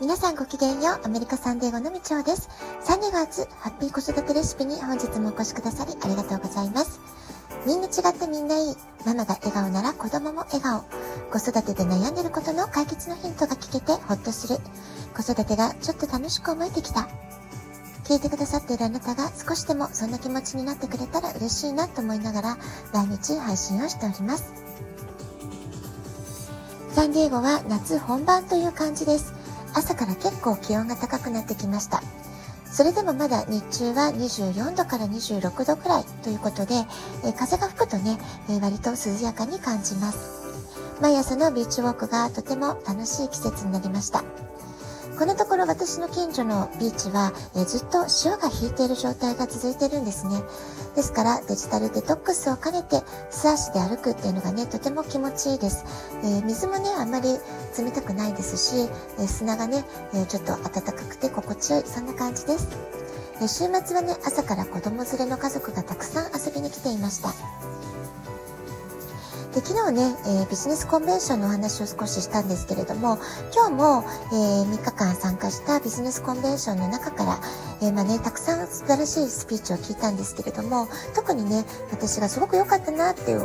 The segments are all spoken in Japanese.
皆さんごきげんよう。アメリカサンデーゴのみちおです。3 2月、ハッピー子育てレシピに本日もお越しくださりありがとうございます。みんな違ってみんないい。ママが笑顔なら子供も笑顔。子育てで悩んでることの解決のヒントが聞けてほっとする。子育てがちょっと楽しく思えてきた。聞いてくださっているあなたが少しでもそんな気持ちになってくれたら嬉しいなと思いながら毎日配信をしております。サンディエゴは夏本番という感じです。朝から結構気温が高くなってきました。それでもまだ日中は24度から26度くらいということで、え風が吹くとね、え割と涼やかに感じます。毎朝のビーチウォークがとても楽しい季節になりました。このところ私の近所のビーチは、えずっと潮が引いている状態が続いているんですね。ですからデジタルデトックスを兼ねて素足で歩くっていうのがね、とても気持ちいいです。え、水もね、あんまり冷たくないですし、え砂がね、えちょっと暖かくて心地よい、そんな感じです。え週末はね、朝から子供連れの家族がたくさん遊びに来ていました。で昨日ね、えー、ビジネスコンベンションのお話を少ししたんですけれども、今日も、えー、3日間参加したビジネスコンベンションの中から、えー、まあね、たくさん素晴らしいスピーチを聞いたんですけれども、特にね、私がすごく良かったなって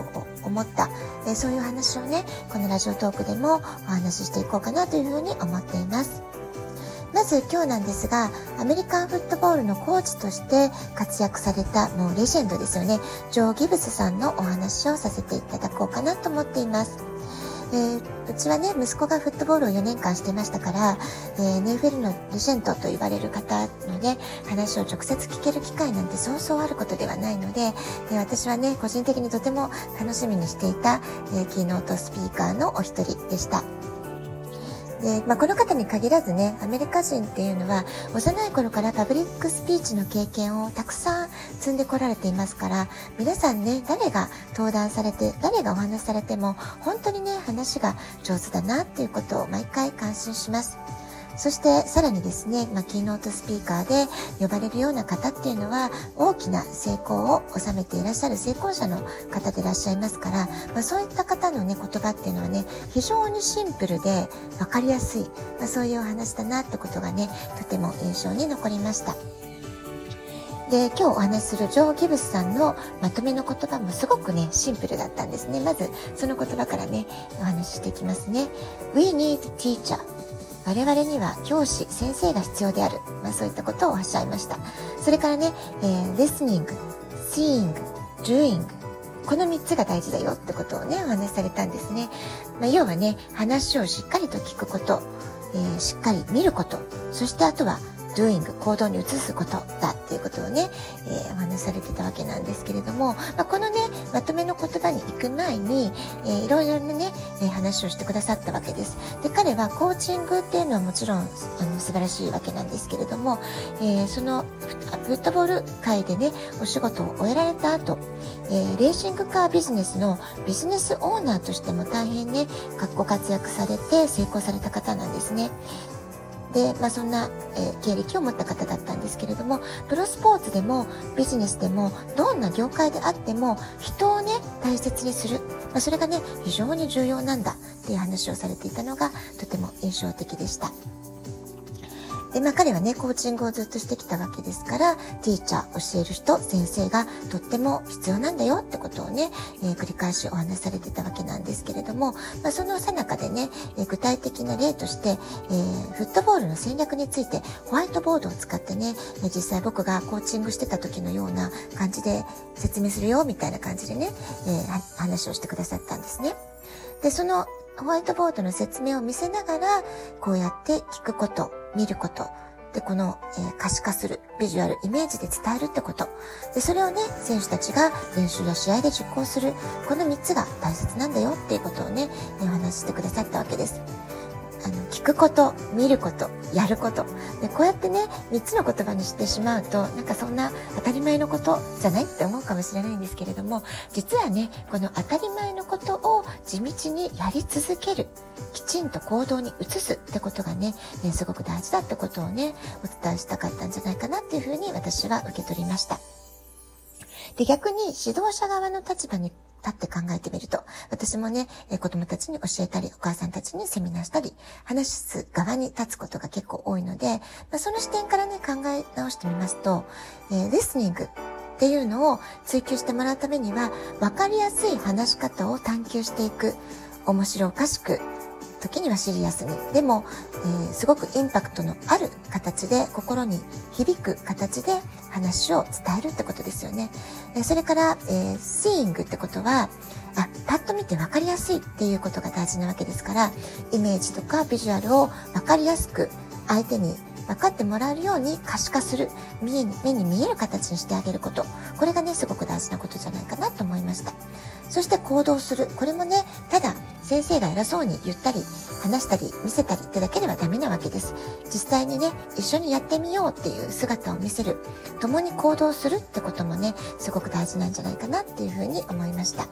思った、えそういう話をね、このラジオトークでもお話ししていこうかなというふうに思っています。まず今日なんですが、アメリカンフットボールのコーチとして活躍されたもうレジェンドですよね、ジョー・ギブスさんのお話をさせていただこうかなと思っています。えー、うちはね、息子がフットボールを4年間してましたから、えー、NFL のレジェンドと言われる方のね、話を直接聞ける機会なんてそうそうあることではないので、えー、私はね、個人的にとても楽しみにしていた、えー、キーノートスピーカーのお一人でした。で、まあ、この方に限らずね、アメリカ人っていうのは、幼い頃からパブリックスピーチの経験をたくさん積んでこられていますから、皆さんね、誰が登壇されて、誰がお話しされても、本当にね、話が上手だなっていうことを毎回感心します。そしてさらにですね、まあ、キーノートスピーカーで呼ばれるような方っていうのは大きな成功を収めていらっしゃる成功者の方でいらっしゃいますから、まあ、そういった方のね言葉っていうのはね非常にシンプルで分かりやすい、まあ、そういうお話だなってことがねとても印象に残りました。で、今日お話しするジョー・ギブスさんのまとめの言葉もすごくね、シンプルだったんですね。まず、その言葉からね、お話ししていきますね。We need teacher 我々には教師、先生が必要である。まあ、そういったことをおっしゃいました。それからね、えー、listening, seeing, doing この3つが大事だよってことをね、お話しされたんですね。まあ、要はね、話をしっかりと聞くこと、えー、しっかり見ること、そしてあとは doing 行動に移すことだっていうことをね、えー、お話しされてたわけなんですけれども、まあ、このねまとめの言葉に行く前に、えー、いろいろなね、え、話をしてくださったわけですで彼はコーチングっていうのはもちろんあの素晴らしいわけなんですけれども、え、そのフットボール界でねお仕事を終えられた後え、レーシングカービジネスのビジネスオーナーとしても大変ね、ご活躍されて成功された方なんですね。で、まあ、そんな、えー、経歴を持った方だったんですけれども、プロスポーツでもビジネスでも、どんな業界であっても、人をね、大切にする。まあ、それがね、非常に重要なんだっていう話をされていたのが、とても印象的でした。で、まあ彼はね、コーチングをずっとしてきたわけですから、ティーチャー、教える人、先生がとっても必要なんだよってことをね、えー、繰り返しお話されてたわけなんですけれども、まあ、その最中でね、えー、具体的な例として、えー、フットボールの戦略についてホワイトボードを使ってね、え実際僕がコーチングしてた時のような感じで説明するよみたいな感じでね、え話をしてくださったんですね。で、そのホワイトボードの説明を見せながら、こうやって聞くこと、見ること、で、この、えー、可視化する、ビジュアル、イメージで伝えるってこと。で、それをね、選手たちが練習や試合で実行する。この3つが大切なんだよっていうことをね、お話ししてくださったわけです。聞くこと、見ること、やること。で、こうやってね、3つの言葉にしてしまうと、なんかそんな当たり前のことじゃないって思うかもしれないんですけれども、実はね、この当たり前のことを地道にやり続ける。きちんと行動に移すってことがね、ねすごく大事だってことをね、お伝えしたかったんじゃないかなっていうふうに私は受け取りました。で、逆に指導者側の立場に立って考えてみると、私もね、え子供たちに教えたり、お母さんたちにセミナーしたり、話す側に立つことが結構多いので、まあ、その視点からね、考え直してみますと、えー、リスニングっていうのを追求してもらうためには、わかりやすい話し方を探求していく。面白おかしく、時にはシリアスに。でも、えー、すごくインパクトのある形で、心に響く形で話を伝えるってことですよね。えそれから、えー、seeing ってことは、あ、パッと見て分かりやすいっていうことが大事なわけですから、イメージとかビジュアルを分かりやすく相手に分かってもらえるように可視化する目に目に見える形にしてあげることこれがねすごく大事なことじゃないかなと思いましたそして行動するこれもねただ先生が偉そうに言ったり話したり見せたりってだけではダメなわけです。実際にね一緒にやってみようっていう姿を見せる。共に行動するってこともねすごく大事なんじゃないかなっていうふうに思いました。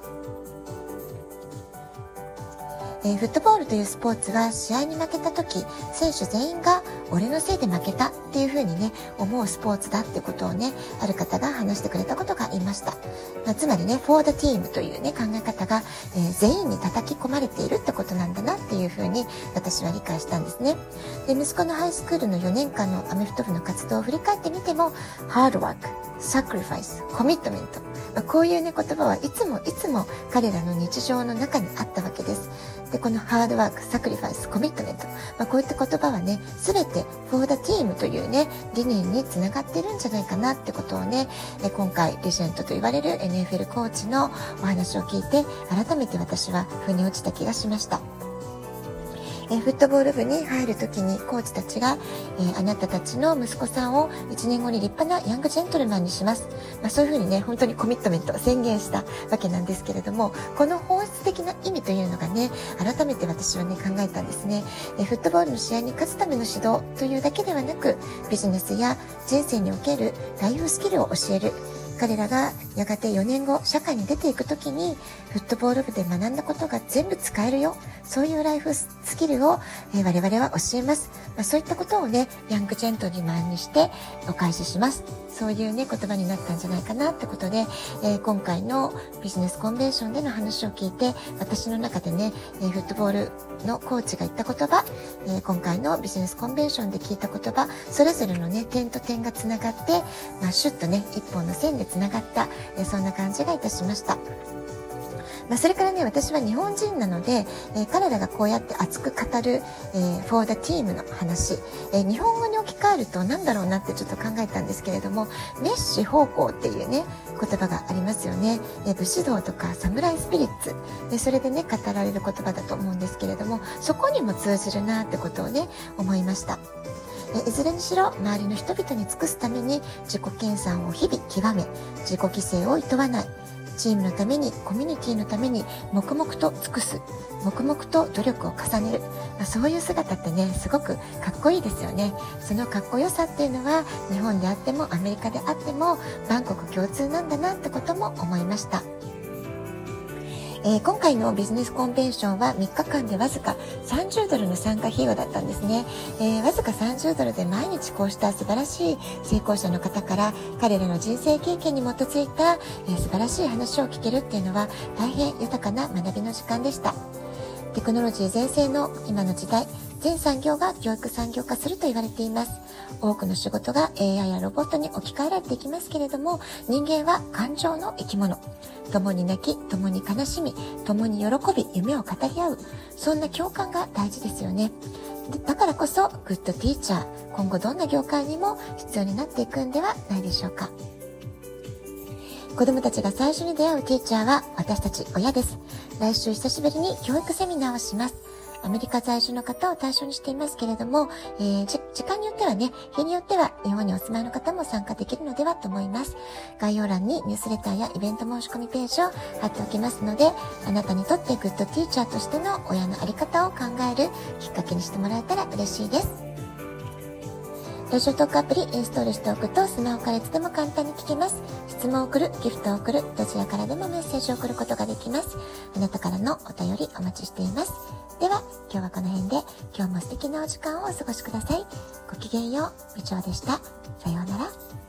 えー、フットボールというスポーツは試合に負けた時選手全員が俺のせいで負けたっていう風にね思うスポーツだってことをねある方が話してくれたことがありました、まあ、つまりね for the team というね考え方が、えー、全員に叩き込まれているってことなんだなっていう風に私は理解したんですねで息子のハイスクールの4年間のアメフト部の活動を振り返ってみてもハードワーク sacrifice コミットメントまあ、こういうね言葉はいつもいつも彼らの日常の中にあったわけです。で、このハードワーク、 sacrifice、コミットメント。まあ、こういった言葉はね、すべて for the team というね、理念につながってるんじゃないかなってことをね、今回、レジェンドと言われる NFL コーチのお話を聞いて、改めて私は腑に落ちた気がしました。えフットボール部に入る時にコーチたちが、えあなたたちの息子さんを1年後に立派なヤングジェントルマンにします。まあ、そういうふうにね、本当にコミットメント宣言したわけなんですけれども、この本質的な意味というのがね、改めて私はね、考えたんですね。えフットボールの試合に勝つための指導というだけではなく、ビジネスや人生におけるライフスキルを教える。彼らがやがて4年後社会に出ていく時にフットボール部で学んだことが全部使えるよ。そういうライフスキルを、えー、我々は教えます、まあ、そういったことをねヤングジェントリーマンにしてお返しします。そういうね言葉になったんじゃないかなってことで、えー、今回のビジネスコンベンションでの話を聞いて私の中でね、えー、フットボールのコーチが言った言葉、え今回のビジネスコンベンションで聞いた言葉それぞれのね点と点がつながって、まあ、シュッとね一本の線でつながった、えそんな感じがいたしました。まあ、それからね、私は日本人なので、えー、彼らがこうやって熱く語る、えー、for the team の話、えー、日本語に置き換えると何だろうなってちょっと考えたんですけれども、メッシ方向っていうね、言葉がありますよね。え武士道とかサムライスピリッツで、それでね、語られる言葉だと思うんですけれども、そこにも通じるなってことをね、思いました。いずれにしろ周りの人々に尽くすために自己研鑽を日々極め自己犠牲をいとわない。チームのためにコミュニティのために黙々と尽くす。黙々と努力を重ねる、まあ、そういう姿ってねすごくかっこいいですよね。そのかっこよさっていうのは日本であってもアメリカであっても万国共通なんだなってことも思いました。えー、今回のビジネスコンベンションは3日間でわずか30ドルの参加費用だったんですね、えー、わずか30ドルで毎日こうした素晴らしい成功者の方から彼らの人生経験に基づいた、えー、素晴らしい話を聞けるっていうのは大変豊かな学びの時間でした。テクノロジー全盛の今の時代全産業が教育産業化すると言われています。多くの仕事が AI やロボットに置き換えられていきますけれども人間は感情の生き物。共に泣き共に悲しみ共に喜び夢を語り合う。そんな共感が大事ですよね。だからこそグッドティーチャー。今後どんな業界にも必要になっていくんではないでしょうか。子供たちが最初に出会うティーチャーは私たち親です来週久しぶりに教育セミナーをしますアメリカ在住の方を対象にしていますけれども、えー、時間によってはね、日によっては日本にお住まいの方も参加できるのではと思います。概要欄にニュースレターやイベント申し込みページを貼っておきますので、あなたにとってグッドティーチャーとしての親のあり方を考えるきっかけにしてもらえたら嬉しいです。ラジオトークアプリインストールしておくとスマホからいつでも簡単に聞けます。質問を送る、ギフトを送る、どちらからでもメッセージを送ることができます。あなたからのお便りお待ちしています。では、今日はこの辺で今日も素敵なお時間をお過ごしください。ごきげんよう、部長でした。さようなら。